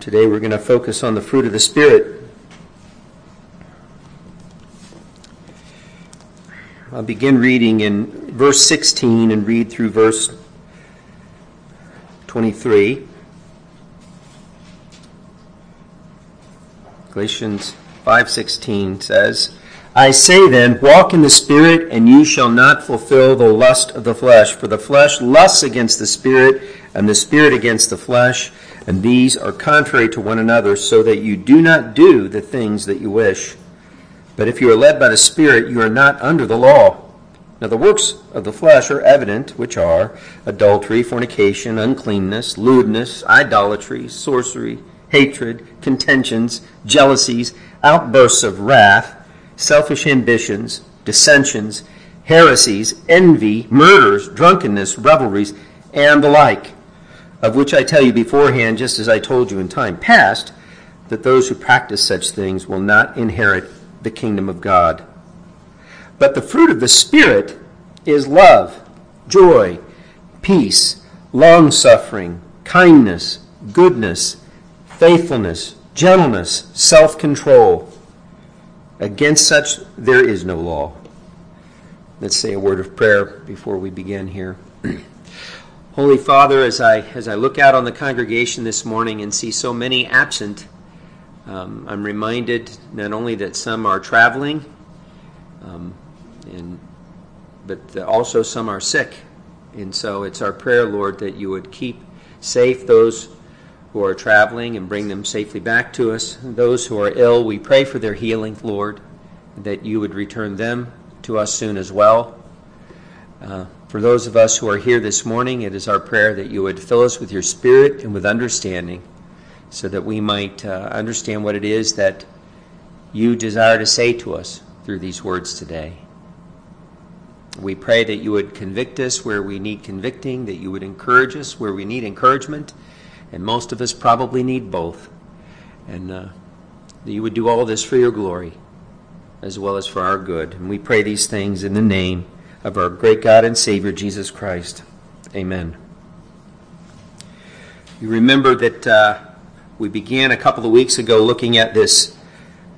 Today we're going to focus on the fruit of the Spirit. I'll begin reading in verse 16 and read through verse 23. Galatians 5:16 says, I say then, walk in the Spirit, and you shall not fulfill the lust of the flesh. For the flesh lusts against the Spirit, and the Spirit against the flesh, and these are contrary to one another, so that you do not do the things that you wish. But if you are led by the Spirit, you are not under the law. Now the works of the flesh are evident, which are adultery, fornication, uncleanness, lewdness, idolatry, sorcery, hatred, contentions, jealousies, outbursts of wrath selfish ambitions, dissensions, heresies, envy, murders, drunkenness, revelries, and the like, of which I tell you beforehand, just as I told you in time past, that those who practice such things will not inherit the kingdom of God. But the fruit of the Spirit is love, joy, peace, long suffering, kindness, goodness, faithfulness, gentleness, self control. Against such there is no law. Let's say a word of prayer before we begin here. Holy Father, as I as I look out on the congregation this morning and see so many absent, um, I'm reminded not only that some are traveling, um, and but also some are sick, and so it's our prayer, Lord, that you would keep safe those who are traveling and bring them safely back to us. Those who are ill, we pray for their healing, Lord, that you would return them to us soon as well. Uh, for those of us who are here this morning, it is our prayer that you would fill us with your spirit and with understanding so that we might uh, understand what it is that you desire to say to us through these words today. We pray that you would convict us where we need convicting, that you would encourage us where we need encouragement and most of us probably need both. And uh, that you would do all this for your glory as well as for our good. And we pray these things in the name of our great God and Savior, Jesus Christ. Amen. You remember that uh, we began a couple of weeks ago looking at this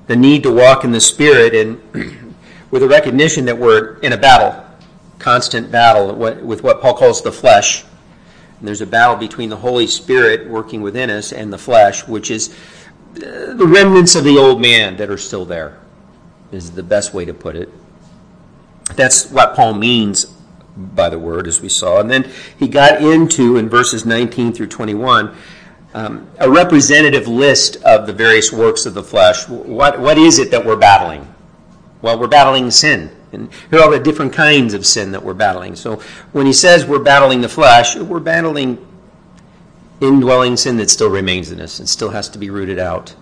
the need to walk in the Spirit and with a recognition that we're in a battle, constant battle with what Paul calls the flesh. And there's a battle between the Holy Spirit working within us and the flesh, which is uh, the remnants of the old man that are still there, is the best way to put it. That's what Paul means by the word, as we saw. And then he got into, in verses 19 through 21, um, a representative list of the various works of the flesh. What, what is it that we're battling? Well, we're battling sin. And here are all the different kinds of sin that we're battling. So when he says we're battling the flesh, we're battling indwelling sin that still remains in us and still has to be rooted out.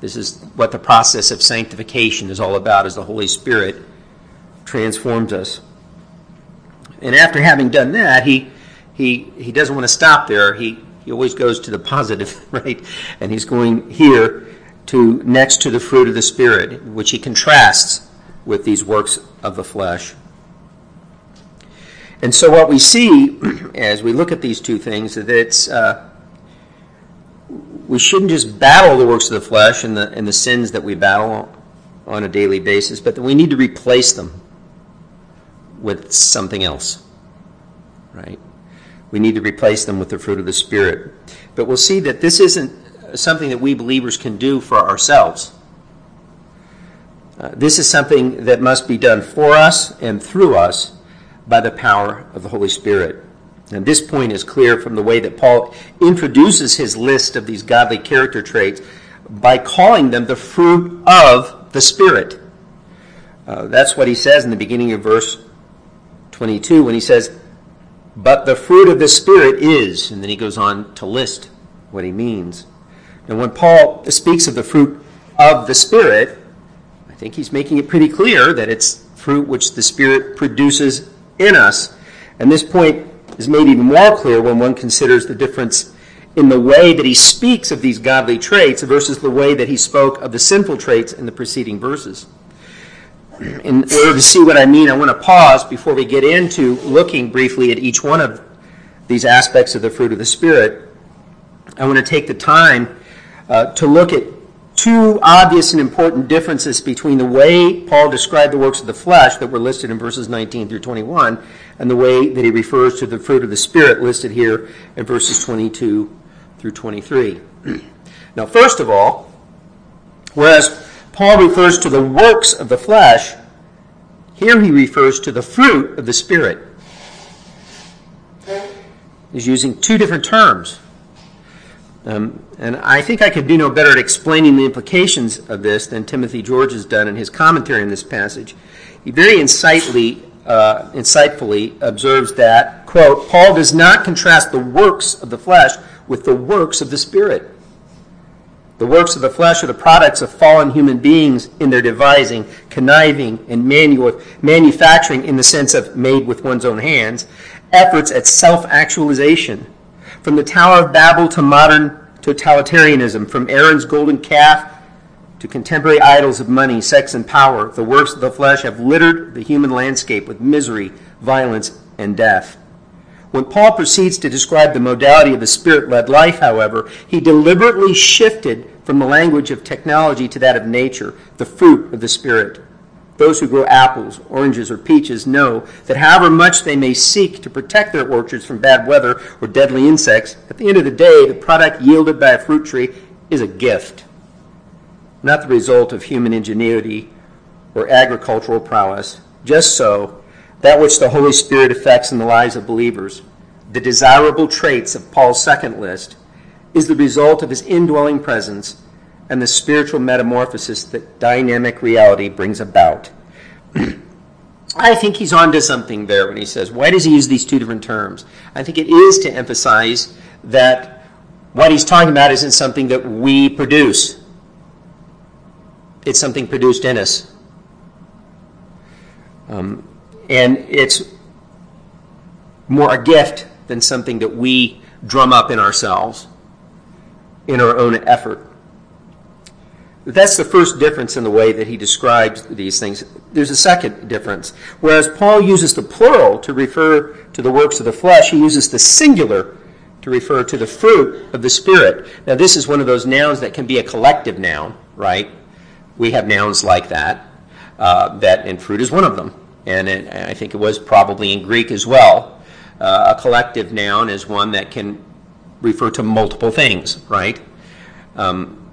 This is what the process of sanctification is all about as the Holy Spirit transforms us. And after having done that, he he he doesn't want to stop there. He he always goes to the positive, right? And he's going here to next to the fruit of the Spirit, which he contrasts with these works of the flesh. And so, what we see as we look at these two things is that it's, uh, we shouldn't just battle the works of the flesh and the, and the sins that we battle on a daily basis, but that we need to replace them with something else. Right? We need to replace them with the fruit of the Spirit. But we'll see that this isn't something that we believers can do for ourselves. Uh, this is something that must be done for us and through us by the power of the Holy Spirit. And this point is clear from the way that Paul introduces his list of these godly character traits by calling them the fruit of the Spirit. Uh, that's what he says in the beginning of verse 22 when he says, But the fruit of the Spirit is, and then he goes on to list what he means. And when Paul speaks of the fruit of the Spirit, I think he's making it pretty clear that it's fruit which the Spirit produces in us. And this point is made even more clear when one considers the difference in the way that he speaks of these godly traits versus the way that he spoke of the sinful traits in the preceding verses. In order to see what I mean, I want to pause before we get into looking briefly at each one of these aspects of the fruit of the Spirit. I want to take the time uh, to look at two obvious and important differences between the way Paul described the works of the flesh that were listed in verses 19 through 21 and the way that he refers to the fruit of the Spirit listed here in verses 22 through 23. now, first of all, whereas Paul refers to the works of the flesh, here he refers to the fruit of the Spirit. He's using two different terms. Um, and I think I could do no better at explaining the implications of this than Timothy George has done in his commentary on this passage. He very insightfully, uh, insightfully observes that, quote, Paul does not contrast the works of the flesh with the works of the Spirit. The works of the flesh are the products of fallen human beings in their devising, conniving, and manu- manufacturing in the sense of made with one's own hands, efforts at self actualization from the Tower of Babel to modern totalitarianism, from Aaron's golden calf to contemporary idols of money, sex, and power, the works of the flesh have littered the human landscape with misery, violence, and death. When Paul proceeds to describe the modality of the spirit led life, however, he deliberately shifted from the language of technology to that of nature, the fruit of the Spirit. Those who grow apples, oranges, or peaches know that however much they may seek to protect their orchards from bad weather or deadly insects, at the end of the day, the product yielded by a fruit tree is a gift, not the result of human ingenuity or agricultural prowess. Just so, that which the Holy Spirit effects in the lives of believers, the desirable traits of Paul's second list, is the result of his indwelling presence and the spiritual metamorphosis that dynamic reality brings about. I think he's onto something there when he says, why does he use these two different terms? I think it is to emphasize that what he's talking about isn't something that we produce, it's something produced in us. Um, and it's more a gift than something that we drum up in ourselves in our own effort. That's the first difference in the way that he describes these things. There's a second difference. Whereas Paul uses the plural to refer to the works of the flesh, he uses the singular to refer to the fruit of the Spirit. Now, this is one of those nouns that can be a collective noun, right? We have nouns like that, uh, that and fruit is one of them. And it, I think it was probably in Greek as well. Uh, a collective noun is one that can refer to multiple things, right? Um,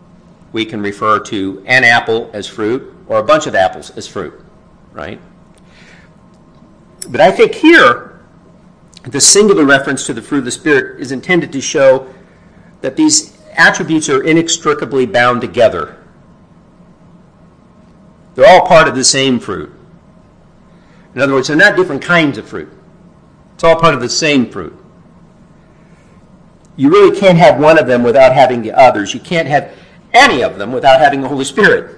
we can refer to an apple as fruit or a bunch of apples as fruit, right? But I think here, the singular reference to the fruit of the Spirit is intended to show that these attributes are inextricably bound together. They're all part of the same fruit. In other words, they're not different kinds of fruit. It's all part of the same fruit. You really can't have one of them without having the others. You can't have any of them without having the Holy Spirit.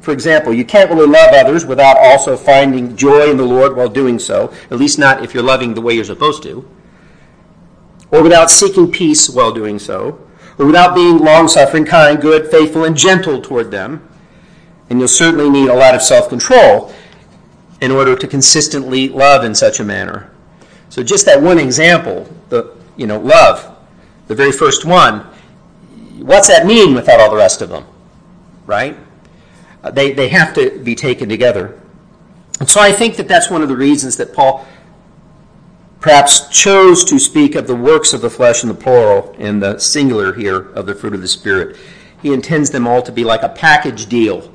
For example, you can't really love others without also finding joy in the Lord while doing so, at least not if you're loving the way you're supposed to, or without seeking peace while doing so, or without being long suffering, kind, good, faithful, and gentle toward them. And you'll certainly need a lot of self control in order to consistently love in such a manner. So, just that one example, the you know, love, the very first one, what's that mean without all the rest of them? Right? Uh, they, they have to be taken together. And so I think that that's one of the reasons that Paul perhaps chose to speak of the works of the flesh in the plural and the singular here of the fruit of the Spirit. He intends them all to be like a package deal.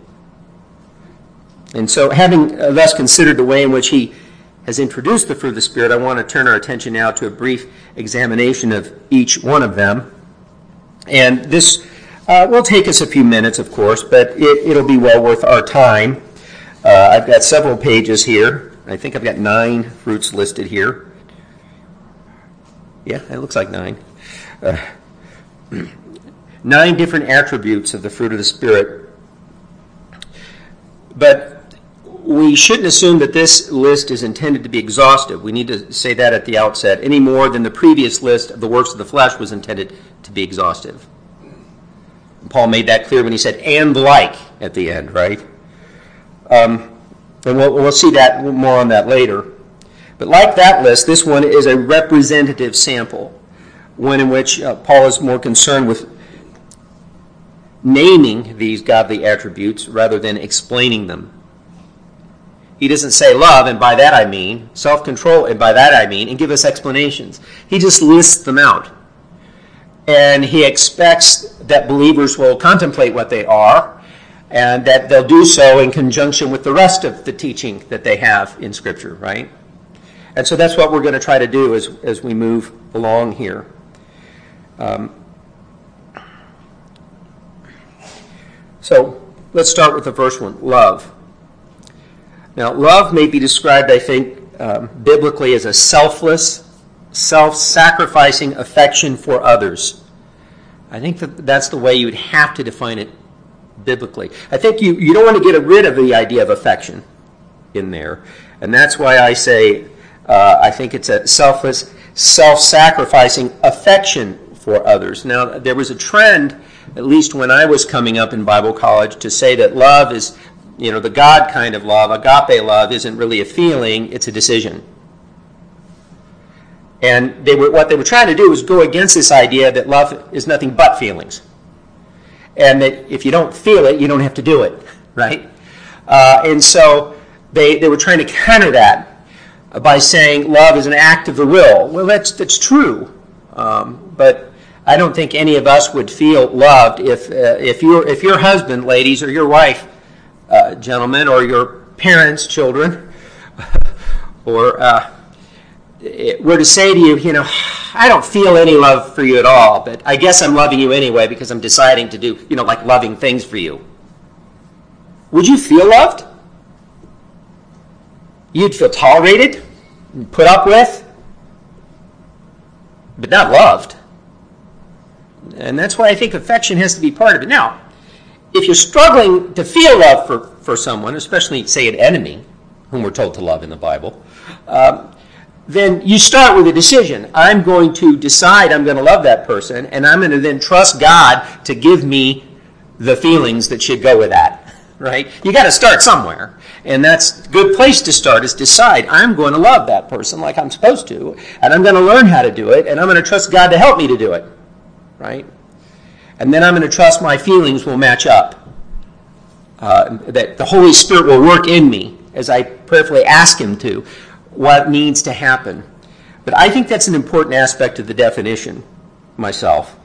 And so, having uh, thus considered the way in which he has introduced the fruit of the Spirit, I want to turn our attention now to a brief examination of each one of them. And this uh, will take us a few minutes, of course, but it, will be well worth our time. Uh, I've got several pages here. I think I've got nine fruits listed here. Yeah, it looks like nine. Uh, nine different attributes of the fruit of the Spirit. But we shouldn't assume that this list is intended to be exhaustive. We need to say that at the outset, any more than the previous list of the works of the flesh was intended to be exhaustive. Paul made that clear when he said, and like at the end, right? Um, and we'll, we'll see that more on that later. But like that list, this one is a representative sample. one in which uh, Paul is more concerned with naming these godly attributes rather than explaining them. He doesn't say love, and by that I mean, self control, and by that I mean, and give us explanations. He just lists them out. And he expects that believers will contemplate what they are, and that they'll do so in conjunction with the rest of the teaching that they have in Scripture, right? And so that's what we're going to try to do as, as we move along here. Um, so let's start with the first one love. Now, love may be described, I think, um, biblically as a selfless, self sacrificing affection for others. I think that that's the way you would have to define it biblically. I think you, you don't want to get rid of the idea of affection in there. And that's why I say uh, I think it's a selfless, self sacrificing affection for others. Now, there was a trend, at least when I was coming up in Bible college, to say that love is you know, the God kind of love, agape love, isn't really a feeling, it's a decision. And they were, what they were trying to do was go against this idea that love is nothing but feelings. And that if you don't feel it, you don't have to do it, right? Uh, and so they, they were trying to counter that by saying love is an act of the will. Well, that's, that's true. Um, but I don't think any of us would feel loved if, uh, if, your, if your husband, ladies, or your wife uh, gentlemen, or your parents' children, or uh, were to say to you, you know, I don't feel any love for you at all, but I guess I'm loving you anyway because I'm deciding to do, you know, like loving things for you. Would you feel loved? You'd feel tolerated, put up with, but not loved. And that's why I think affection has to be part of it. Now, if you're struggling to feel love for, for someone, especially, say, an enemy, whom we're told to love in the Bible, um, then you start with a decision. I'm going to decide I'm going to love that person, and I'm going to then trust God to give me the feelings that should go with that. Right? You got to start somewhere. And that's a good place to start is decide I'm going to love that person like I'm supposed to, and I'm going to learn how to do it, and I'm going to trust God to help me to do it. Right? And then I'm going to trust my feelings will match up. Uh, that the Holy Spirit will work in me as I prayerfully ask Him to, what needs to happen. But I think that's an important aspect of the definition myself.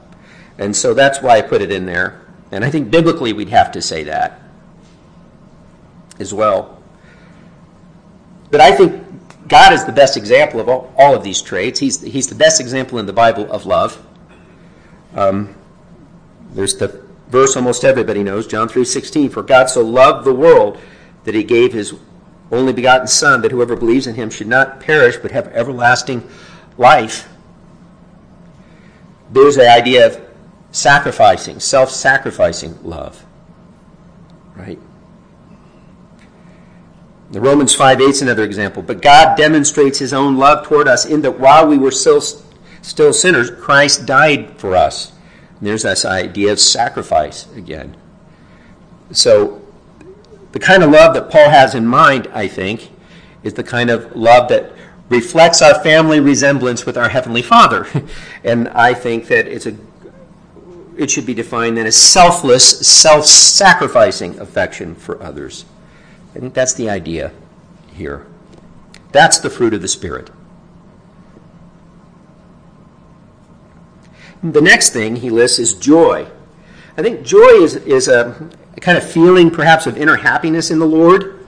And so that's why I put it in there. And I think biblically we'd have to say that as well. But I think God is the best example of all, all of these traits. He's, he's the best example in the Bible of love. Um, there's the verse almost everybody knows, John 3:16, for God so loved the world that he gave his only begotten son that whoever believes in him should not perish but have everlasting life. There's the idea of sacrificing, self-sacrificing love. Right? The Romans 5 8 is another example. But God demonstrates his own love toward us in that while we were still, still sinners, Christ died for us. There's this idea of sacrifice again. So, the kind of love that Paul has in mind, I think, is the kind of love that reflects our family resemblance with our Heavenly Father. and I think that it's a it should be defined then as selfless, self-sacrificing affection for others. I think that's the idea here. That's the fruit of the Spirit. The next thing he lists is joy. I think joy is, is a, a kind of feeling, perhaps, of inner happiness in the Lord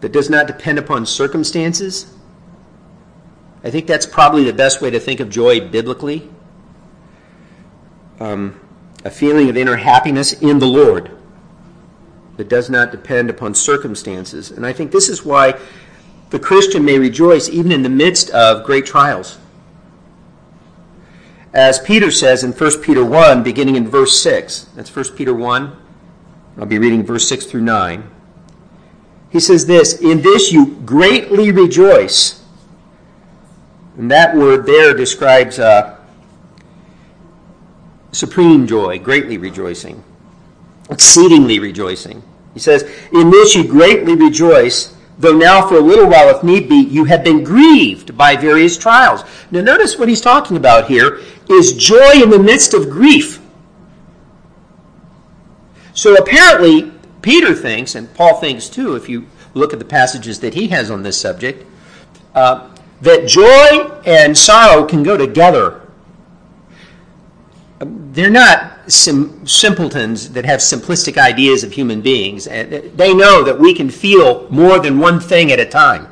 that does not depend upon circumstances. I think that's probably the best way to think of joy biblically. Um, a feeling of inner happiness in the Lord that does not depend upon circumstances. And I think this is why the Christian may rejoice even in the midst of great trials as Peter says in 1 Peter 1, beginning in verse 6. That's 1 Peter 1. I'll be reading verse 6 through 9. He says this In this you greatly rejoice. And that word there describes uh, supreme joy, greatly rejoicing, exceedingly rejoicing. He says, In this you greatly rejoice, though now for a little while, if need be, you have been grieved by various trials. Now, notice what he's talking about here is joy in the midst of grief. So apparently, Peter thinks, and Paul thinks too, if you look at the passages that he has on this subject, uh, that joy and sorrow can go together. They're not sim- simpletons that have simplistic ideas of human beings. Eh, and they know that we can feel more than one thing at a time.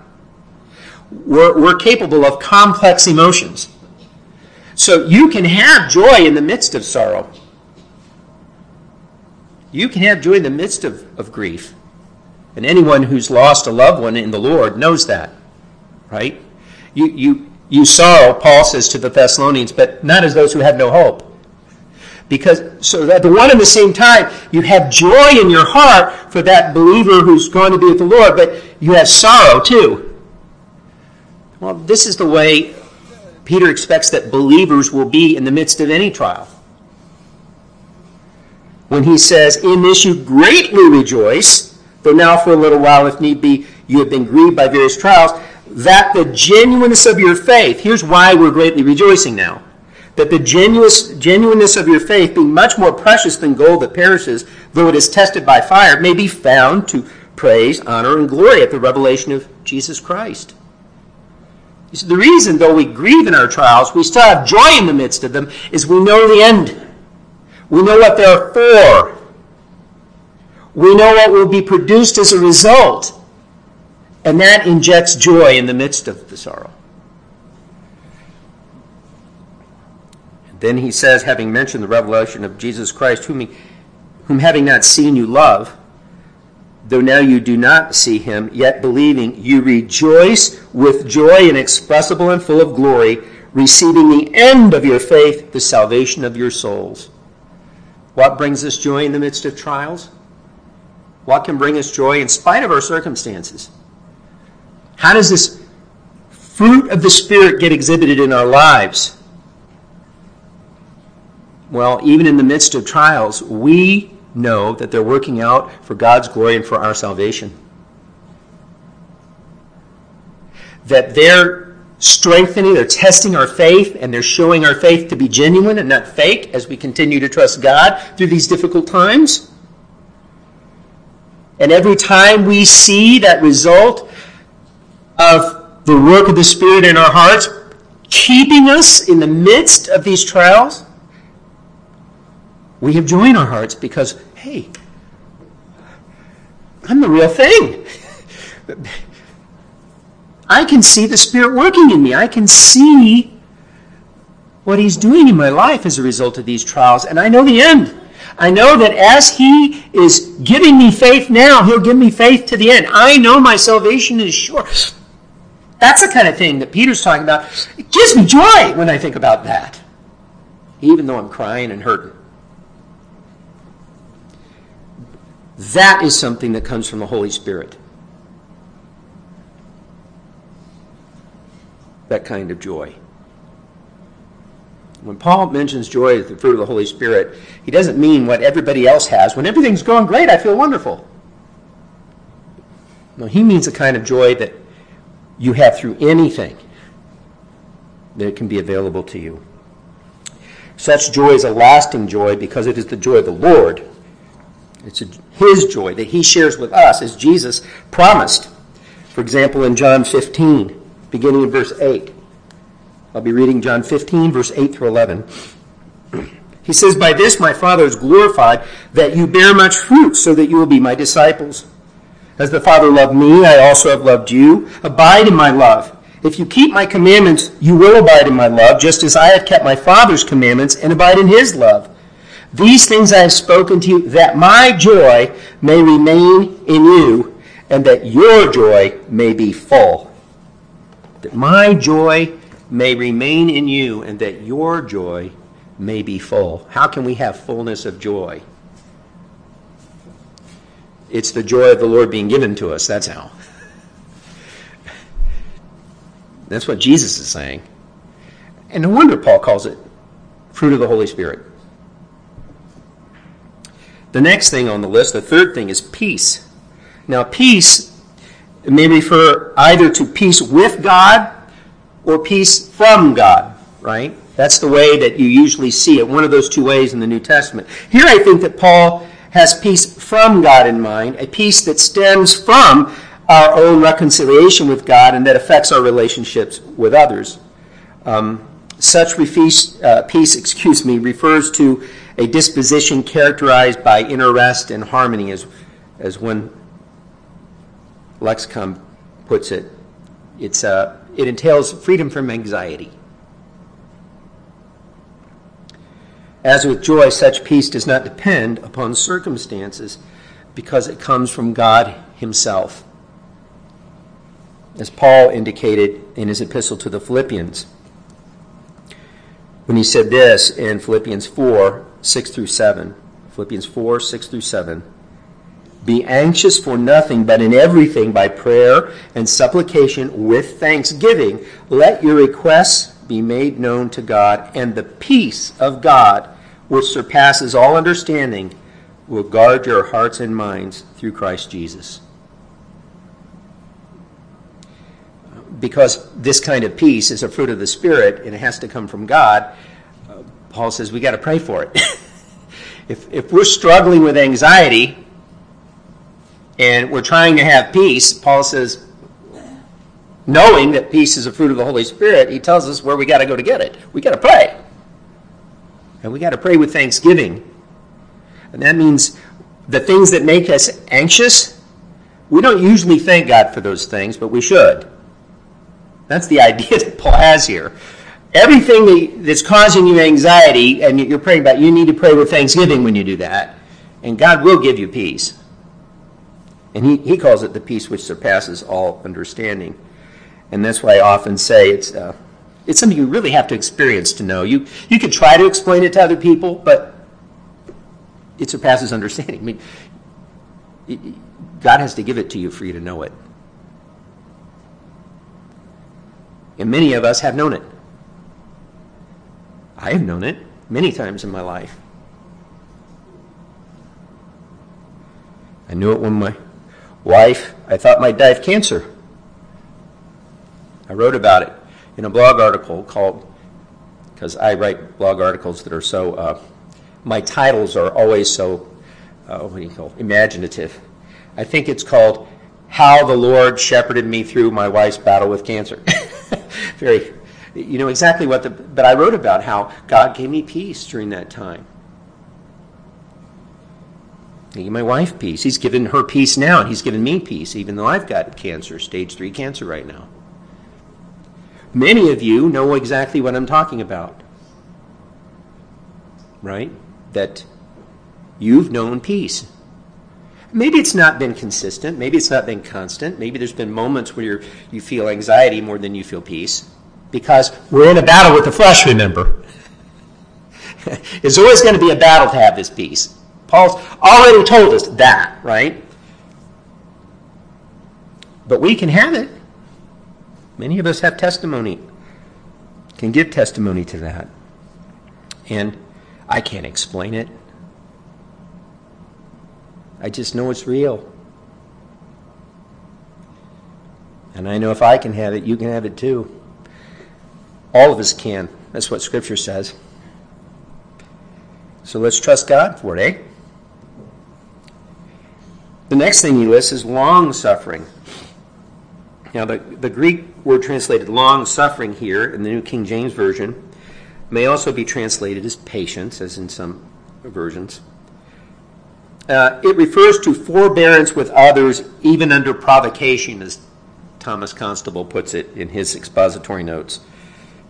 We're, we're capable of complex emotions. So you can have joy in the midst of sorrow. You can have joy in the midst of, of grief. And anyone who's lost a loved one in the Lord knows that, right? You, you, you sorrow, Paul says to the Thessalonians, but not as those who have no hope. Because so at the one and the same time, you have joy in your heart for that believer who's going to be with the Lord, but you have sorrow too. Well, this is the way Peter expects that believers will be in the midst of any trial. When he says, In this you greatly rejoice, though now for a little while, if need be, you have been grieved by various trials, that the genuineness of your faith, here's why we're greatly rejoicing now that the genuineness of your faith, being much more precious than gold that perishes, though it is tested by fire, may be found to praise, honor, and glory at the revelation of Jesus Christ. See, the reason, though we grieve in our trials, we still have joy in the midst of them, is we know the end. We know what they're for. We know what will be produced as a result. And that injects joy in the midst of the sorrow. Then he says, having mentioned the revelation of Jesus Christ, whom, he, whom having not seen you love, though now you do not see him, yet believing, you rejoice with joy inexpressible and full of glory, receiving the end of your faith, the salvation of your souls. What brings us joy in the midst of trials? What can bring us joy in spite of our circumstances? How does this fruit of the Spirit get exhibited in our lives? Well, even in the midst of trials, we know that they're working out for God's glory and for our salvation. That they're strengthening, they're testing our faith, and they're showing our faith to be genuine and not fake as we continue to trust God through these difficult times. And every time we see that result of the work of the Spirit in our hearts, keeping us in the midst of these trials, we have joy in our hearts because, hey, I'm the real thing. I can see the Spirit working in me. I can see what He's doing in my life as a result of these trials, and I know the end. I know that as He is giving me faith now, He'll give me faith to the end. I know my salvation is sure. That's the kind of thing that Peter's talking about. It gives me joy when I think about that, even though I'm crying and hurting. That is something that comes from the Holy Spirit. That kind of joy. When Paul mentions joy as the fruit of the Holy Spirit, he doesn't mean what everybody else has. When everything's going great, I feel wonderful. No, he means the kind of joy that you have through anything that can be available to you. Such joy is a lasting joy because it is the joy of the Lord it's his joy that he shares with us as Jesus promised. For example, in John 15, beginning in verse 8. I'll be reading John 15, verse 8 through 11. He says, By this my Father is glorified, that you bear much fruit, so that you will be my disciples. As the Father loved me, I also have loved you. Abide in my love. If you keep my commandments, you will abide in my love, just as I have kept my Father's commandments and abide in his love. These things I have spoken to you, that my joy may remain in you, and that your joy may be full. That my joy may remain in you, and that your joy may be full. How can we have fullness of joy? It's the joy of the Lord being given to us. That's how. That's what Jesus is saying. And no wonder Paul calls it fruit of the Holy Spirit. The next thing on the list, the third thing, is peace. Now, peace may refer either to peace with God or peace from God, right? That's the way that you usually see it, one of those two ways in the New Testament. Here I think that Paul has peace from God in mind, a peace that stems from our own reconciliation with God and that affects our relationships with others. Um, such peace, uh, excuse me, refers to a disposition characterized by inner rest and harmony, as, as one lexicon puts it. It's, uh, it entails freedom from anxiety. As with joy, such peace does not depend upon circumstances because it comes from God Himself. As Paul indicated in his epistle to the Philippians, when he said this in Philippians 4 6 through 7. Philippians 4 6 through 7. Be anxious for nothing, but in everything by prayer and supplication with thanksgiving, let your requests be made known to God, and the peace of God, which surpasses all understanding, will guard your hearts and minds through Christ Jesus. Because this kind of peace is a fruit of the Spirit and it has to come from God, uh, Paul says we got to pray for it. if, if we're struggling with anxiety and we're trying to have peace, Paul says, knowing that peace is a fruit of the Holy Spirit, he tells us where we got to go to get it. We got to pray. And we got to pray with thanksgiving. And that means the things that make us anxious, we don't usually thank God for those things, but we should. That's the idea that Paul has here. Everything that's causing you anxiety and you're praying about, you need to pray with thanksgiving when you do that. And God will give you peace. And he, he calls it the peace which surpasses all understanding. And that's why I often say it's, uh, it's something you really have to experience to know. You, you can try to explain it to other people, but it surpasses understanding. I mean, God has to give it to you for you to know it. And many of us have known it. I have known it many times in my life. I knew it when my wife, I thought might die of cancer. I wrote about it in a blog article called, because I write blog articles that are so, uh, my titles are always so, uh, what do you call, imaginative. I think it's called How the Lord Shepherded Me Through My Wife's Battle with Cancer. Very, you know exactly what the, but I wrote about how God gave me peace during that time. He gave my wife peace. He's given her peace now, and he's given me peace, even though I've got cancer, stage three cancer right now. Many of you know exactly what I'm talking about. Right? That you've known peace. Maybe it's not been consistent. Maybe it's not been constant. Maybe there's been moments where you feel anxiety more than you feel peace. Because we're in a battle with the flesh, remember. it's always going to be a battle to have this peace. Paul's already told us that, right? But we can have it. Many of us have testimony, can give testimony to that. And I can't explain it. I just know it's real. And I know if I can have it, you can have it too. All of us can. That's what Scripture says. So let's trust God for it, eh? The next thing he lists is long suffering. Now, the, the Greek word translated long suffering here in the New King James Version may also be translated as patience, as in some versions. Uh, it refers to forbearance with others even under provocation, as Thomas Constable puts it in his expository notes.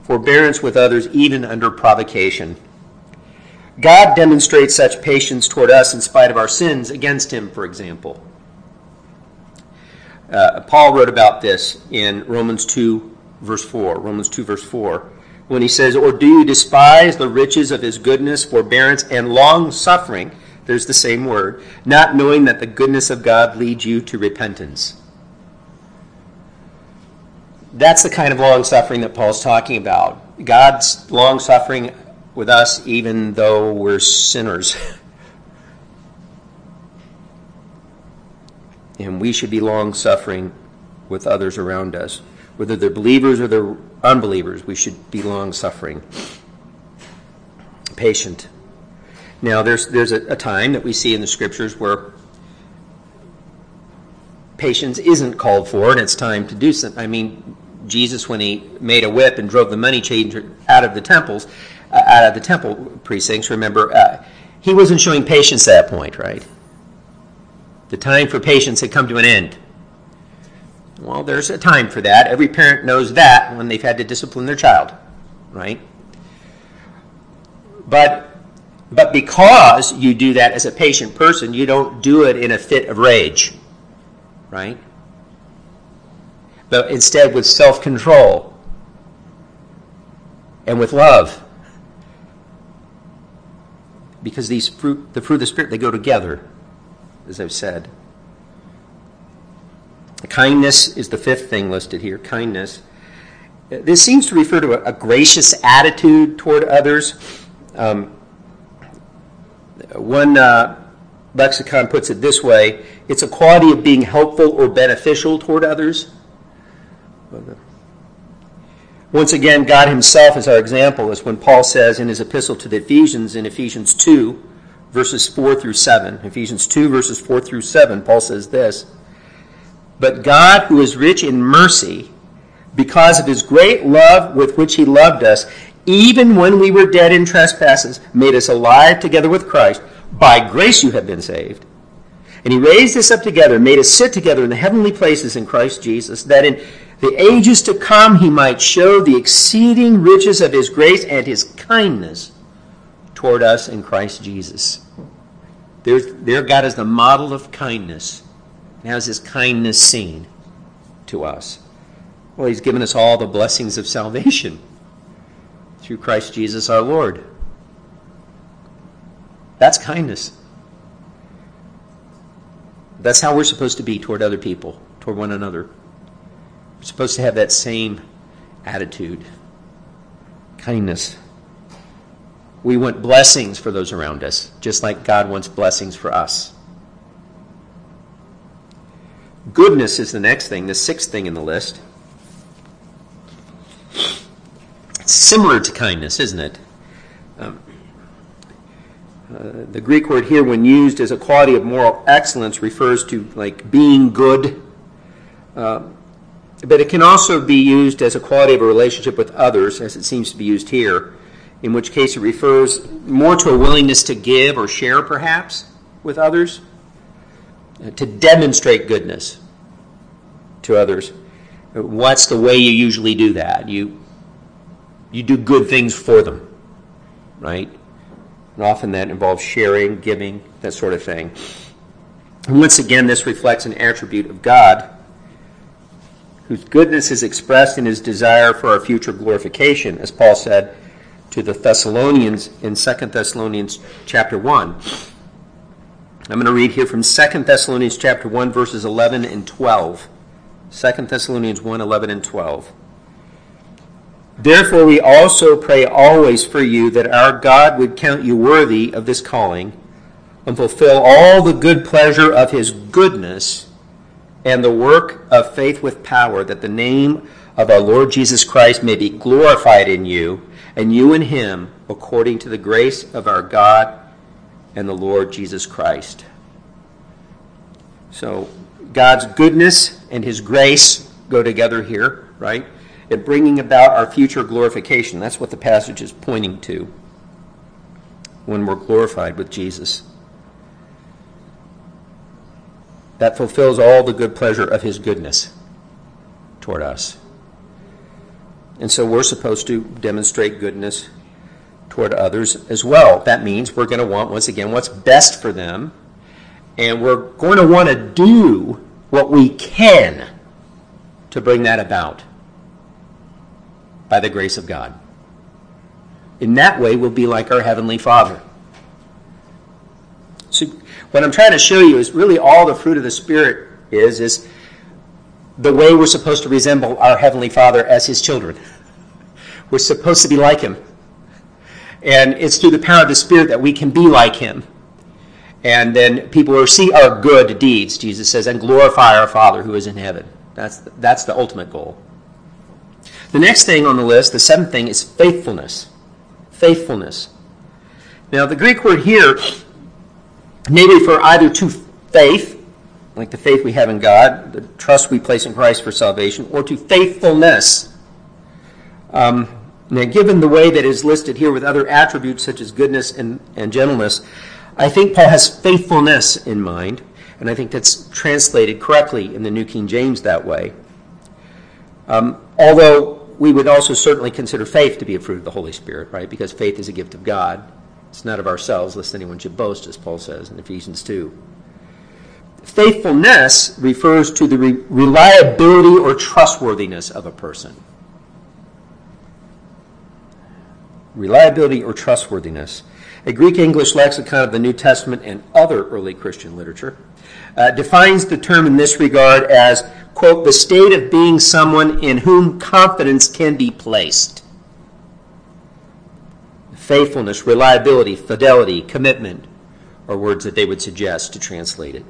Forbearance with others even under provocation. God demonstrates such patience toward us in spite of our sins against him, for example. Uh, Paul wrote about this in Romans 2, verse 4. Romans 2, verse 4, when he says, Or do you despise the riches of his goodness, forbearance, and long suffing? There's the same word. Not knowing that the goodness of God leads you to repentance. That's the kind of long suffering that Paul's talking about. God's long suffering with us, even though we're sinners. and we should be long suffering with others around us. Whether they're believers or they're unbelievers, we should be long suffering, patient. Now, there's, there's a, a time that we see in the scriptures where patience isn't called for and it's time to do something. I mean, Jesus, when he made a whip and drove the money changer out of the temples, uh, out of the temple precincts, remember, uh, he wasn't showing patience at that point, right? The time for patience had come to an end. Well, there's a time for that. Every parent knows that when they've had to discipline their child, right? But but because you do that as a patient person, you don't do it in a fit of rage, right? But instead with self-control and with love. Because these fruit the fruit of the spirit they go together, as I've said. Kindness is the fifth thing listed here kindness. This seems to refer to a, a gracious attitude toward others. Um, one uh, lexicon puts it this way it's a quality of being helpful or beneficial toward others. Once again, God Himself is our example, as when Paul says in his epistle to the Ephesians in Ephesians 2, verses 4 through 7. Ephesians 2, verses 4 through 7, Paul says this but God, who is rich in mercy, because of his great love with which he loved us, even when we were dead in trespasses, made us alive together with Christ. By grace you have been saved. And he raised us up together, made us sit together in the heavenly places in Christ Jesus, that in the ages to come he might show the exceeding riches of his grace and his kindness toward us in Christ Jesus. There's, there God is the model of kindness how's his kindness seen to us? Well, he's given us all the blessings of salvation through Christ Jesus our Lord. That's kindness. That's how we're supposed to be toward other people, toward one another. We're supposed to have that same attitude kindness. We want blessings for those around us, just like God wants blessings for us. Goodness is the next thing, the sixth thing in the list. It's similar to kindness, isn't it? Um, uh, the Greek word here, when used as a quality of moral excellence, refers to like being good. Uh, but it can also be used as a quality of a relationship with others, as it seems to be used here, in which case it refers more to a willingness to give or share, perhaps, with others. Uh, to demonstrate goodness to others. What's the way you usually do that? You you do good things for them, right? And often that involves sharing, giving, that sort of thing. And once again, this reflects an attribute of God, whose goodness is expressed in his desire for our future glorification, as Paul said to the Thessalonians in 2 Thessalonians chapter 1. I'm going to read here from 2 Thessalonians chapter 1 verses 11 and 12. 2 Thessalonians 1 11 and 12. Therefore, we also pray always for you that our God would count you worthy of this calling and fulfill all the good pleasure of his goodness and the work of faith with power, that the name of our Lord Jesus Christ may be glorified in you, and you in him, according to the grace of our God and the Lord Jesus Christ. So, God's goodness and his grace go together here, right? And bringing about our future glorification. That's what the passage is pointing to when we're glorified with Jesus. That fulfills all the good pleasure of his goodness toward us. And so we're supposed to demonstrate goodness toward others as well. That means we're going to want, once again, what's best for them. And we're going to want to do what we can to bring that about by the grace of God. In that way, we'll be like our Heavenly Father. So, what I'm trying to show you is really all the fruit of the Spirit is, is the way we're supposed to resemble our Heavenly Father as His children. We're supposed to be like Him. And it's through the power of the Spirit that we can be like Him. And then people will see our good deeds, Jesus says, and glorify our Father who is in heaven. That's the, that's the ultimate goal. The next thing on the list, the seventh thing, is faithfulness. Faithfulness. Now, the Greek word here may refer either to faith, like the faith we have in God, the trust we place in Christ for salvation, or to faithfulness. Um, now, given the way that is listed here with other attributes such as goodness and, and gentleness, I think Paul has faithfulness in mind, and I think that's translated correctly in the New King James that way. Um, although we would also certainly consider faith to be a fruit of the Holy Spirit, right? Because faith is a gift of God. It's not of ourselves, lest anyone should boast, as Paul says in Ephesians 2. Faithfulness refers to the re- reliability or trustworthiness of a person. Reliability or trustworthiness. A Greek English lexicon of the New Testament and other early Christian literature uh, defines the term in this regard as, quote, the state of being someone in whom confidence can be placed faithfulness, reliability, fidelity, commitment are words that they would suggest to translate it.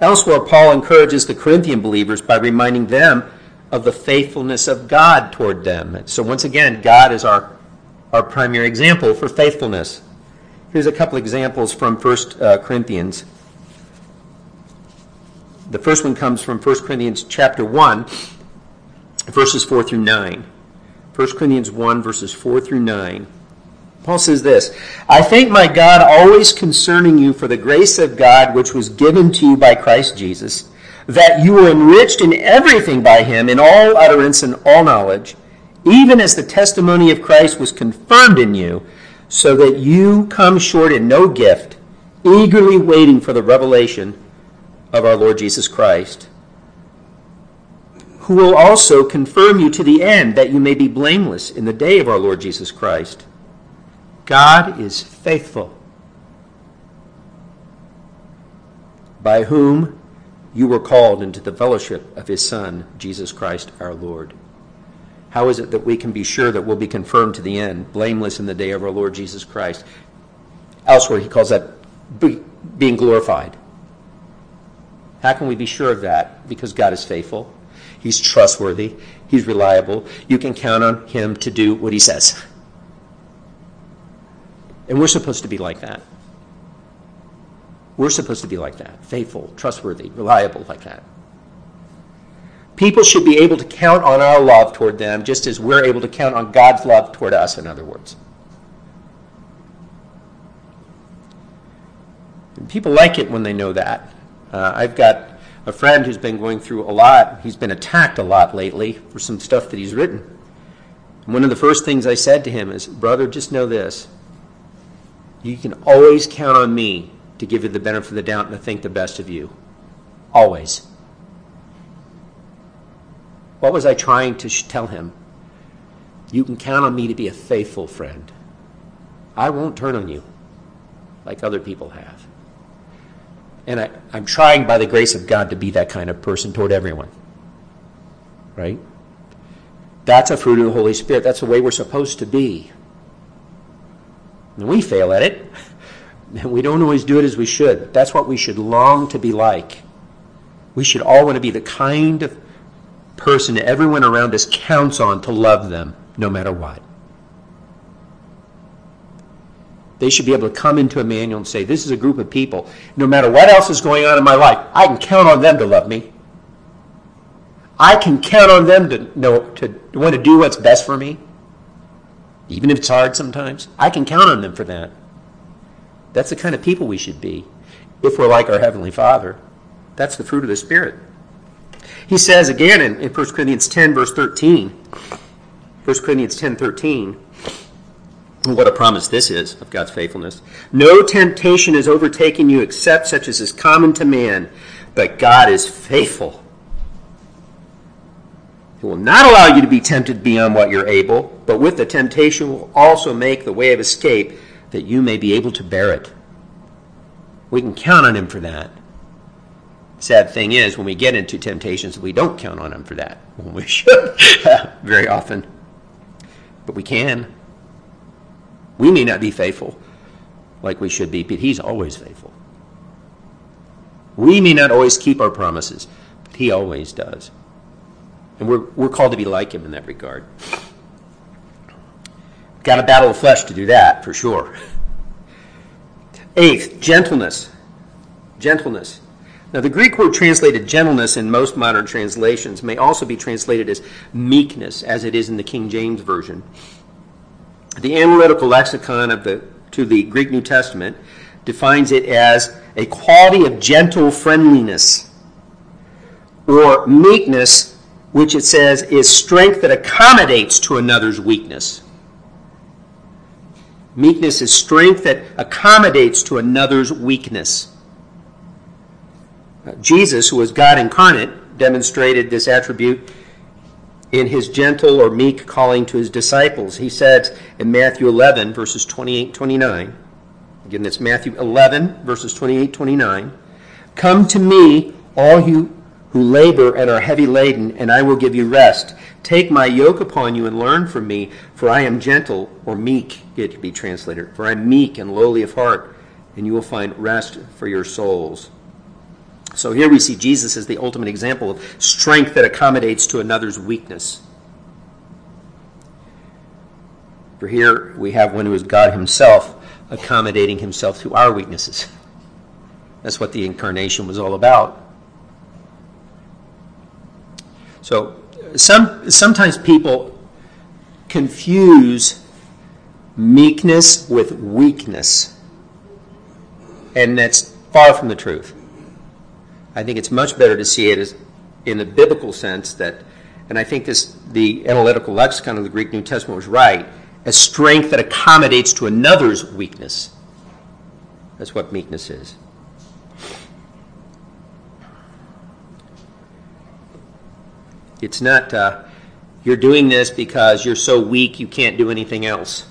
Elsewhere, Paul encourages the Corinthian believers by reminding them of the faithfulness of God toward them. So, once again, God is our, our primary example for faithfulness. Here's a couple examples from 1 uh, Corinthians. The first one comes from 1 Corinthians chapter 1, verses 4 through 9. 1 Corinthians 1, verses 4 through 9. Paul says this I thank my God always concerning you for the grace of God which was given to you by Christ Jesus, that you were enriched in everything by him, in all utterance and all knowledge, even as the testimony of Christ was confirmed in you, so that you come short in no gift, eagerly waiting for the revelation of our Lord Jesus Christ, who will also confirm you to the end, that you may be blameless in the day of our Lord Jesus Christ. God is faithful, by whom you were called into the fellowship of his Son, Jesus Christ our Lord. How is it that we can be sure that we'll be confirmed to the end, blameless in the day of our Lord Jesus Christ? Elsewhere, he calls that being glorified. How can we be sure of that? Because God is faithful, He's trustworthy, He's reliable. You can count on Him to do what He says. And we're supposed to be like that. We're supposed to be like that faithful, trustworthy, reliable, like that. People should be able to count on our love toward them just as we're able to count on God's love toward us, in other words. And people like it when they know that. Uh, I've got a friend who's been going through a lot. He's been attacked a lot lately for some stuff that he's written. One of the first things I said to him is, Brother, just know this you can always count on me to give you the benefit of the doubt and to think the best of you. Always. What was I trying to sh- tell him? You can count on me to be a faithful friend. I won't turn on you like other people have. And I, I'm trying, by the grace of God, to be that kind of person toward everyone. Right? That's a fruit of the Holy Spirit. That's the way we're supposed to be. And we fail at it. And we don't always do it as we should. That's what we should long to be like. We should all want to be the kind of person that everyone around us counts on to love them no matter what. They should be able to come into Emmanuel and say, This is a group of people. No matter what else is going on in my life, I can count on them to love me. I can count on them to know to want to do what's best for me even if it's hard sometimes. I can count on them for that. That's the kind of people we should be if we're like our Heavenly Father. That's the fruit of the Spirit. He says again in, in 1 Corinthians 10, verse 13, 1 Corinthians 10, 13, what a promise this is of God's faithfulness. No temptation has overtaken you except such as is common to man, but God is faithful he will not allow you to be tempted beyond what you're able, but with the temptation will also make the way of escape that you may be able to bear it. We can count on him for that. Sad thing is, when we get into temptations, we don't count on him for that. When we should, very often. But we can. We may not be faithful like we should be, but he's always faithful. We may not always keep our promises, but He always does. And we're, we're called to be like him in that regard. Got to battle the flesh to do that, for sure. Eighth, gentleness. Gentleness. Now, the Greek word translated gentleness in most modern translations may also be translated as meekness, as it is in the King James Version. The analytical lexicon of the, to the Greek New Testament defines it as a quality of gentle friendliness or meekness, which it says is strength that accommodates to another's weakness. Meekness is strength that accommodates to another's weakness. Uh, Jesus, who was God incarnate, demonstrated this attribute in his gentle or meek calling to his disciples. He said in Matthew 11, verses 28 29, again, that's Matthew 11, verses 28 29, Come to me, all you who labor and are heavy laden, and I will give you rest. Take my yoke upon you and learn from me, for I am gentle, or meek, it could be translated, for I am meek and lowly of heart, and you will find rest for your souls. So here we see Jesus as the ultimate example of strength that accommodates to another's weakness. For here we have one who is God Himself accommodating Himself to our weaknesses. That's what the incarnation was all about. So some, sometimes people confuse meekness with weakness, and that's far from the truth. I think it's much better to see it in the biblical sense that, and I think this the analytical lexicon of the Greek New Testament was right, as strength that accommodates to another's weakness. That's what meekness is. It's not uh, you're doing this because you're so weak you can't do anything else.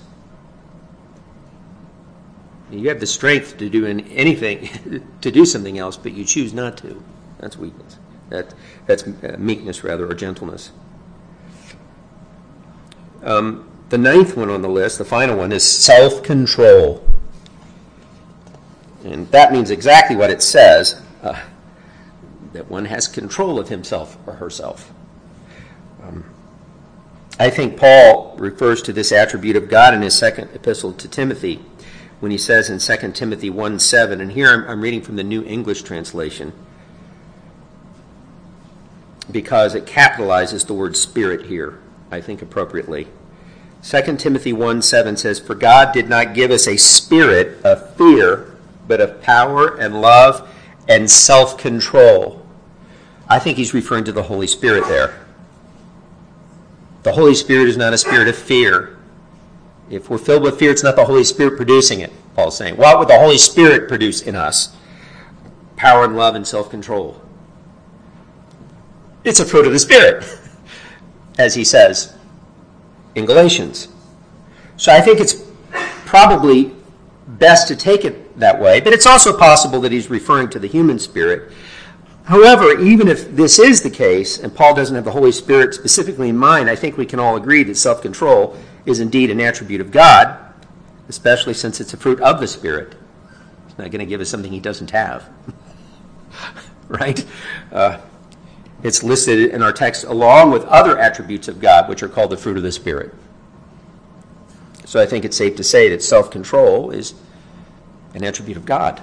You have the strength to do anything, to do something else, but you choose not to. That's weakness. That, that's uh, meekness, rather, or gentleness. Um, the ninth one on the list, the final one, is self control. And that means exactly what it says uh, that one has control of himself or herself. Um, I think Paul refers to this attribute of God in his second epistle to Timothy when he says in 2 Timothy 1 7, and here I'm, I'm reading from the New English translation because it capitalizes the word spirit here, I think appropriately. 2 Timothy 1 7 says, For God did not give us a spirit of fear, but of power and love and self control. I think he's referring to the Holy Spirit there. The Holy Spirit is not a spirit of fear. If we're filled with fear, it's not the Holy Spirit producing it, Paul's saying. What would the Holy Spirit produce in us? Power and love and self control. It's a fruit of the Spirit, as he says in Galatians. So I think it's probably best to take it that way, but it's also possible that he's referring to the human spirit. However, even if this is the case, and Paul doesn't have the Holy Spirit specifically in mind, I think we can all agree that self control is indeed an attribute of God, especially since it's a fruit of the Spirit. He's not going to give us something he doesn't have. right? Uh, it's listed in our text along with other attributes of God, which are called the fruit of the Spirit. So I think it's safe to say that self control is an attribute of God.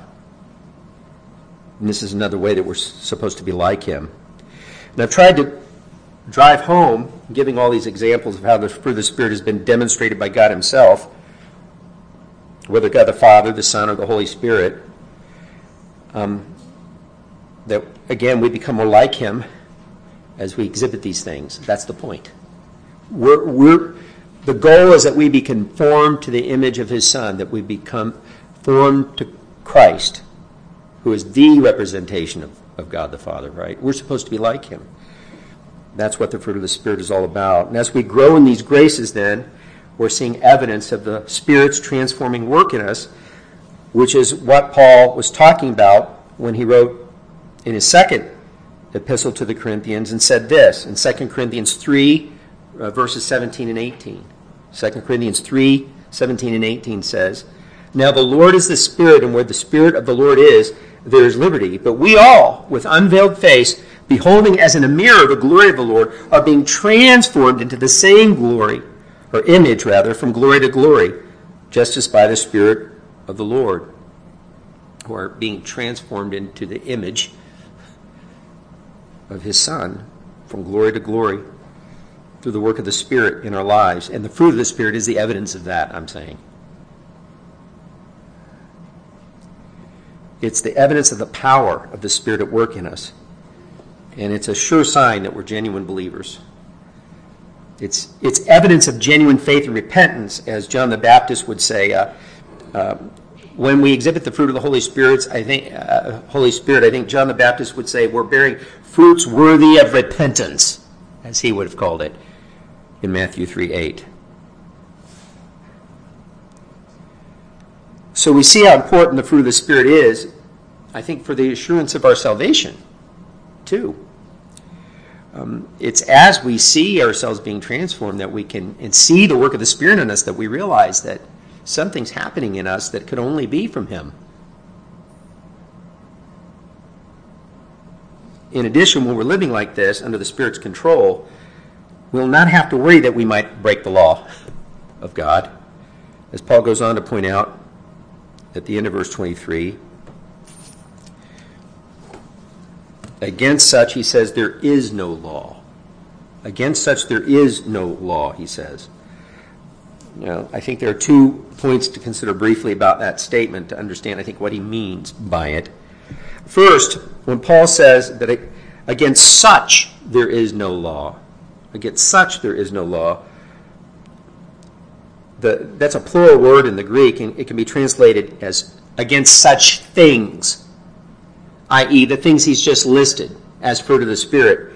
And this is another way that we're supposed to be like Him. And I've tried to drive home, giving all these examples of how the fruit of the Spirit has been demonstrated by God Himself, whether God the Father, the Son, or the Holy Spirit, um, that again we become more like Him as we exhibit these things. That's the point. We're, we're, the goal is that we be conformed to the image of His Son, that we become formed to Christ, who is the representation of, of God the Father, right? We're supposed to be like Him. That's what the fruit of the Spirit is all about. And as we grow in these graces, then, we're seeing evidence of the Spirit's transforming work in us, which is what Paul was talking about when he wrote in his second epistle to the Corinthians and said this in 2 Corinthians 3, uh, verses 17 and 18. 2 Corinthians 3, 17 and 18 says, Now the Lord is the Spirit, and where the Spirit of the Lord is, there is liberty. But we all, with unveiled face, beholding as in a mirror the glory of the Lord, are being transformed into the same glory, or image rather, from glory to glory, just as by the Spirit of the Lord, who are being transformed into the image of His Son, from glory to glory, through the work of the Spirit in our lives. And the fruit of the Spirit is the evidence of that, I'm saying. It's the evidence of the power of the Spirit at work in us. And it's a sure sign that we're genuine believers. It's, it's evidence of genuine faith and repentance, as John the Baptist would say. Uh, uh, when we exhibit the fruit of the Holy Spirit, I think uh, Holy Spirit, I think John the Baptist would say we're bearing fruits worthy of repentance, as he would have called it in Matthew 3 8. So we see how important the fruit of the Spirit is, I think, for the assurance of our salvation, too. Um, it's as we see ourselves being transformed that we can and see the work of the Spirit in us that we realize that something's happening in us that could only be from Him. In addition, when we're living like this under the Spirit's control, we'll not have to worry that we might break the law of God. As Paul goes on to point out, at the end of verse 23. Against such, he says, there is no law. Against such, there is no law, he says. Now, I think there are two points to consider briefly about that statement to understand, I think, what he means by it. First, when Paul says that against such there is no law, against such there is no law, the, that's a plural word in the Greek, and it can be translated as against such things, i.e., the things he's just listed as fruit of the Spirit,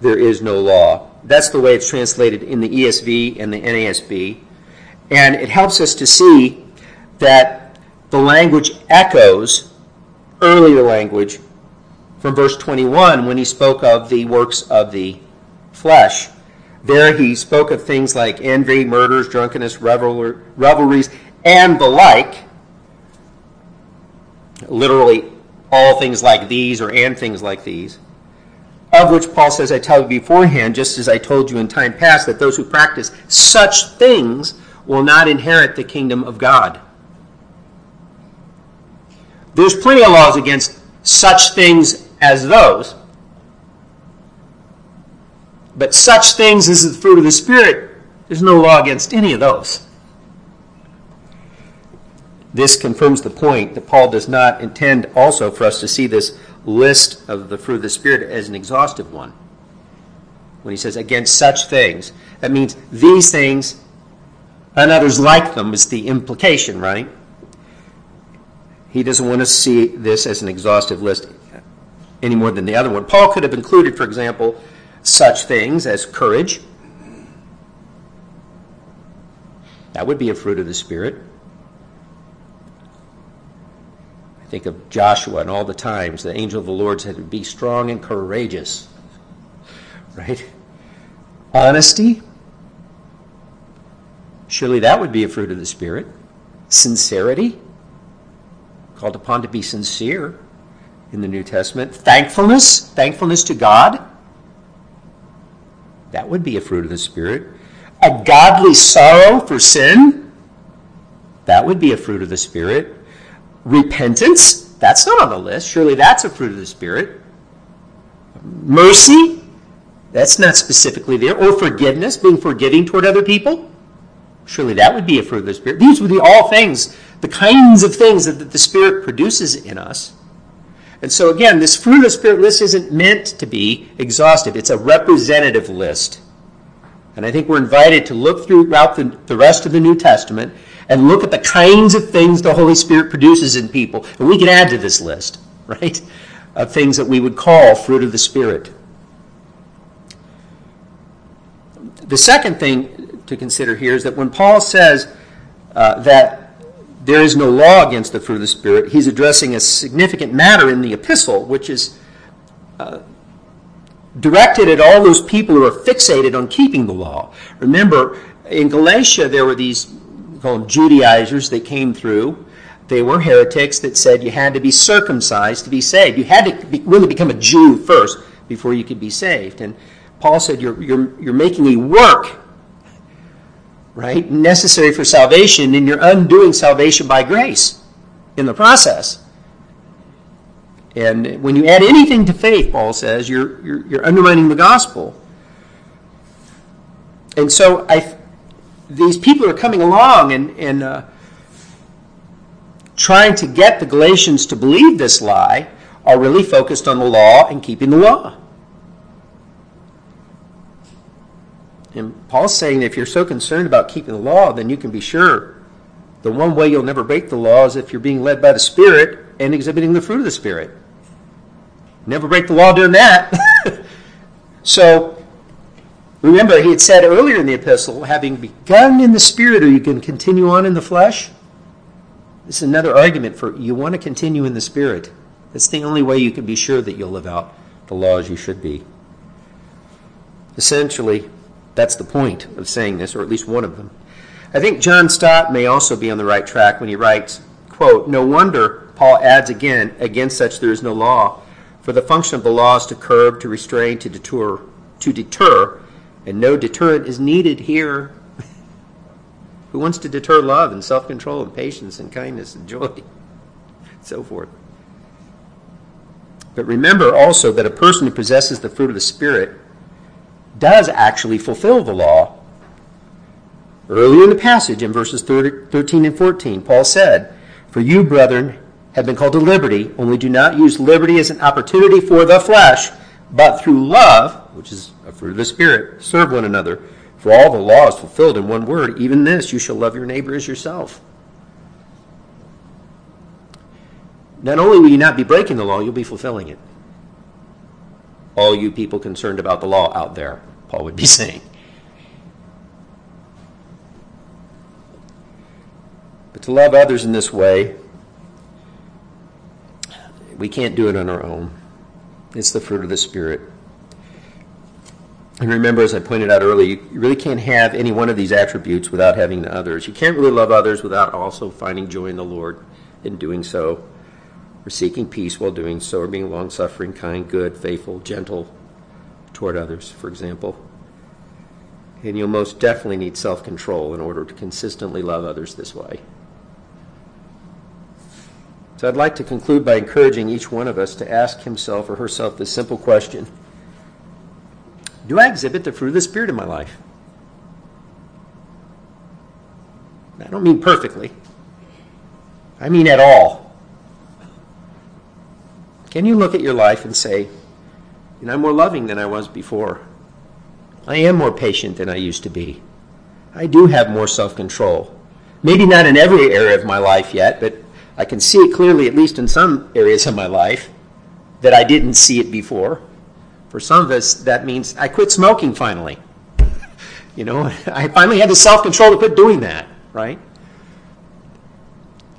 there is no law. That's the way it's translated in the ESV and the NASB. And it helps us to see that the language echoes earlier language from verse 21 when he spoke of the works of the flesh. There he spoke of things like envy, murders, drunkenness, revelries, and the like. Literally, all things like these or and things like these. Of which Paul says, I tell you beforehand, just as I told you in time past, that those who practice such things will not inherit the kingdom of God. There's plenty of laws against such things as those. But such things as the fruit of the Spirit, there's no law against any of those. This confirms the point that Paul does not intend also for us to see this list of the fruit of the Spirit as an exhaustive one. When he says against such things, that means these things and others like them is the implication, right? He doesn't want to see this as an exhaustive list any more than the other one. Paul could have included, for example, such things as courage. That would be a fruit of the Spirit. I think of Joshua and all the times the angel of the Lord said, Be strong and courageous. Right? Honesty. Surely that would be a fruit of the Spirit. Sincerity. Called upon to be sincere in the New Testament. Thankfulness. Thankfulness to God. That would be a fruit of the Spirit. A godly sorrow for sin. That would be a fruit of the Spirit. Repentance. That's not on the list. Surely that's a fruit of the Spirit. Mercy. That's not specifically there. Or forgiveness, being forgiving toward other people. Surely that would be a fruit of the Spirit. These would be all things, the kinds of things that the Spirit produces in us. And so, again, this fruit of the Spirit list isn't meant to be exhaustive, it's a representative list. And I think we're invited to look throughout the, rest of the New Testament and look at the kinds of things the Holy Spirit produces in people. And we can add to this list, right? Of things that we would call fruit of the Spirit. The second thing to consider here is that when Paul says uh, that there is no law against the fruit of the Spirit. He's addressing a significant matter in the epistle, which is uh, directed at all those people who are fixated on keeping the law. Remember, in Galatia, there were these called Judaizers that came through. They were heretics that said you had to be circumcised to be saved. You had to be, really become a Jew first before you could be saved. And Paul said, You're, you're, you're making a work, right, necessary for salvation, and you're undoing salvation by grace in the process. And when you add anything to faith, Paul says, you're, you're, you're undermining the gospel. And so I, these people are coming along and, and uh, trying to get the Galatians to believe this lie are really focused on the law and keeping the law. And Paul's saying that if you're so concerned about keeping the law, then you can be sure the one way you'll never break the law is if you're being led by the Spirit and exhibiting the fruit of the Spirit. Never break the law doing that. so, remember, he had said earlier in the epistle, having begun in the Spirit, or you can continue on in the flesh. This is another argument for you want to continue in the Spirit. That's the only way you can be sure that you'll live out the law as you should be. Essentially, that's the point of saying this, or at least one of them. I think John Stott may also be on the right track when he writes, quote, No wonder, Paul adds again, against such there is no law, for the function of the law is to curb, to restrain, to deter, to deter, and no deterrent is needed here. Who wants to deter love and self-control and patience and kindness and joy, and so forth? But remember also that a person who possesses the fruit of the Spirit does actually fulfill the law. Earlier in the passage, in verses 13 and 14, Paul said, For you, brethren, have been called to liberty, only do not use liberty as an opportunity for the flesh, but through love, which is a fruit of the Spirit, serve one another. For all the law is fulfilled in one word, even this, you shall love your neighbor as yourself. Not only will you not be breaking the law, you'll be fulfilling it. All you people concerned about the law out there, Paul would be saying. But to love others in this way we can't do it on our own. It's the fruit of the Spirit. And remember, as I pointed out earlier, you really can't have any one of these attributes without having the others. You can't really love others without also finding joy in the Lord in doing so, or seeking peace while doing so, or being long suffering, kind, good, faithful, gentle toward others, for example. And you'll most definitely need self control in order to consistently love others this way. So I'd like to conclude by encouraging each one of us to ask himself or herself this simple question Do I exhibit the fruit of the Spirit in my life? I don't mean perfectly, I mean at all. Can you look at your life and say, I'm more loving than I was before? I am more patient than I used to be. I do have more self control. Maybe not in every area of my life yet, but I can see it clearly, at least in some areas of my life, that I didn't see it before. For some of us, that means I quit smoking finally. you know, I finally had the self control to quit doing that, right?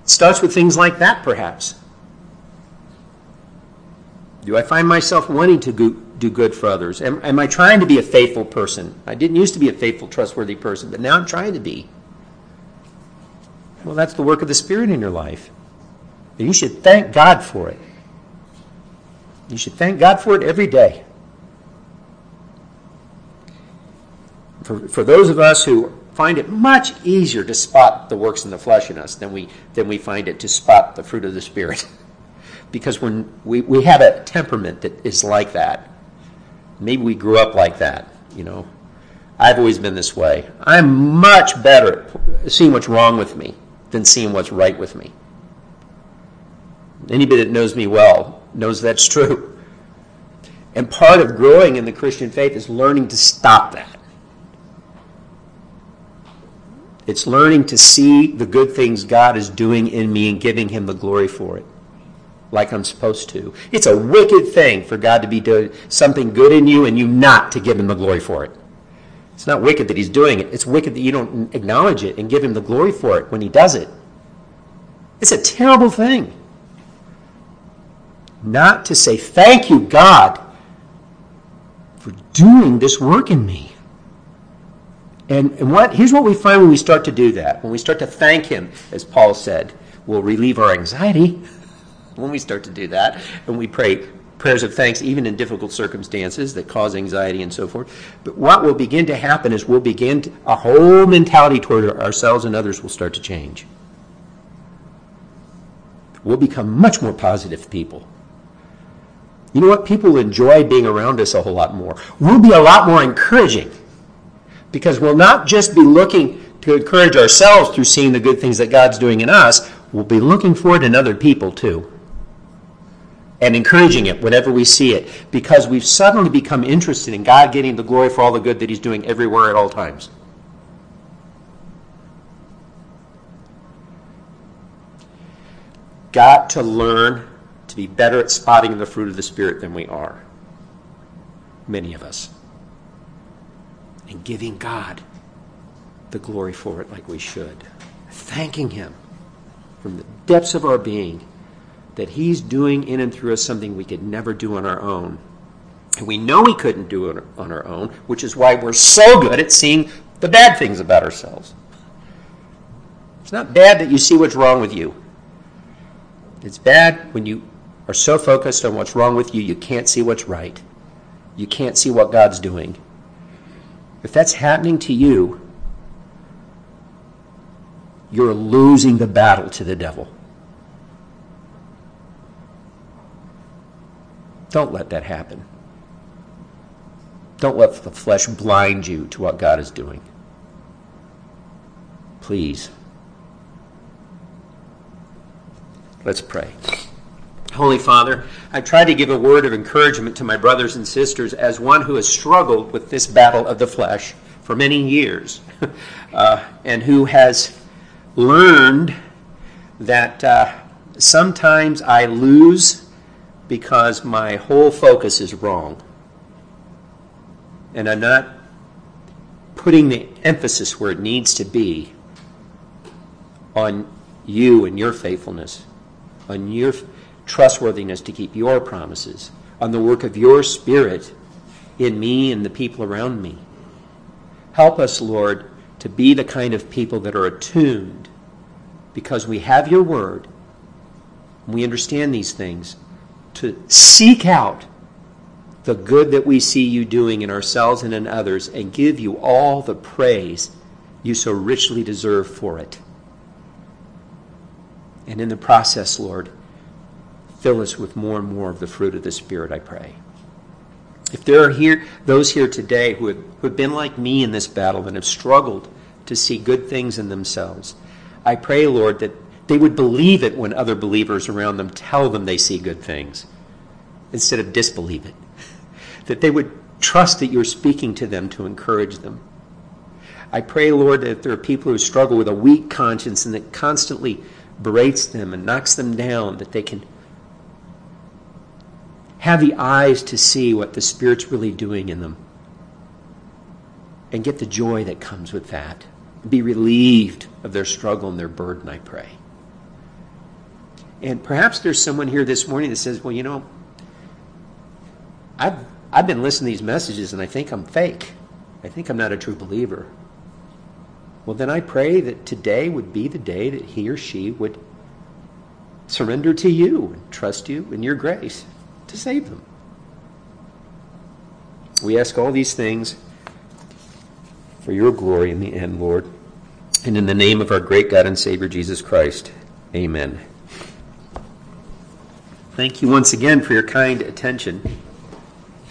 It starts with things like that, perhaps. Do I find myself wanting to do good for others? Am, am I trying to be a faithful person? I didn't used to be a faithful, trustworthy person, but now I'm trying to be. Well, that's the work of the Spirit in your life. You should thank God for it. You should thank God for it every day. For, for those of us who find it much easier to spot the works in the flesh in us than we, than we find it to spot the fruit of the Spirit. because when we, we have a temperament that is like that. Maybe we grew up like that, you know. I've always been this way. I'm much better at seeing what's wrong with me than seeing what's right with me. Anybody that knows me well knows that's true. And part of growing in the Christian faith is learning to stop that. It's learning to see the good things God is doing in me and giving Him the glory for it, like I'm supposed to. It's a wicked thing for God to be doing something good in you and you not to give Him the glory for it. It's not wicked that He's doing it, it's wicked that you don't acknowledge it and give Him the glory for it when He does it. It's a terrible thing not to say, Thank you, God, for doing this work in me. And, here's what we find when we start to do that. When we start to thank Him, as Paul said, we'll relieve our anxiety when we start to do that. And we pray, prayers of thanks even in difficult circumstances that cause anxiety and so forth. But what will begin to happen is we'll begin to, our whole mentality toward ourselves and others will start to change. We'll become much more positive people. You know what? People enjoy being around us a whole lot more. We'll be a lot more encouraging because we'll not just be looking to encourage ourselves through seeing the good things that God's doing in us, we'll be looking for it in other people too and encouraging it whenever we see it because we've suddenly become interested in God getting the glory for all the good that He's doing everywhere at all times. Got to learn to be better at spotting the fruit of the Spirit than we are. Many of us. And giving God the glory for it like we should. Thanking Him from the depths of our being that He's doing in and through us something we could never do on our own. And we know we couldn't do it on our own, which is why we're so good at seeing the bad things about ourselves. It's not bad that you see what's wrong with you. It's bad when you are so focused on what's wrong with you, you can't see what's right. You can't see what God's doing. If that's happening to you, you're losing the battle to the devil. Don't let that happen. Don't let the flesh blind you to what God is doing. Please. Let's pray. Holy Father, I try to give a word of encouragement to my brothers and sisters as one who has struggled with this battle of the flesh for many years uh, and who has learned that uh, sometimes I lose because my whole focus is wrong. And I'm not putting the emphasis where it needs to be on you and your faithfulness, on your trustworthiness to keep your promises, on the work of your Spirit in me and the people around me. Help us, Lord, to be the kind of people that are attuned because we have your word. We understand these things to seek out the good that we see you doing in ourselves and in others and give you all the praise you so richly deserve for it. And in the process, Lord, fill us with more and more of the fruit of the Spirit, I pray. If there are here those here today who have, who have been like me in this battle and have struggled to see good things in themselves, I pray, Lord, that they would believe it when other believers around them tell them they see good things instead of disbelieve it. That they would trust that you're speaking to them to encourage them. I pray, Lord, that there are people who struggle with a weak conscience and that constantly berates them and knocks them down, that they can have the eyes to see what the Spirit's really doing in them and get the joy that comes with that. Be relieved of their struggle and their burden, I pray. And perhaps there's someone here this morning that says, well, you know, I've, I've been listening to these messages and I think I'm fake. I think I'm not a true believer. Well, then I pray that today would be the day that he or she would surrender to you and trust you in your grace to save them. We ask all these things for your glory in the end, Lord. And in the name of our great God and Savior Jesus Christ, amen. Thank you once again for your kind attention.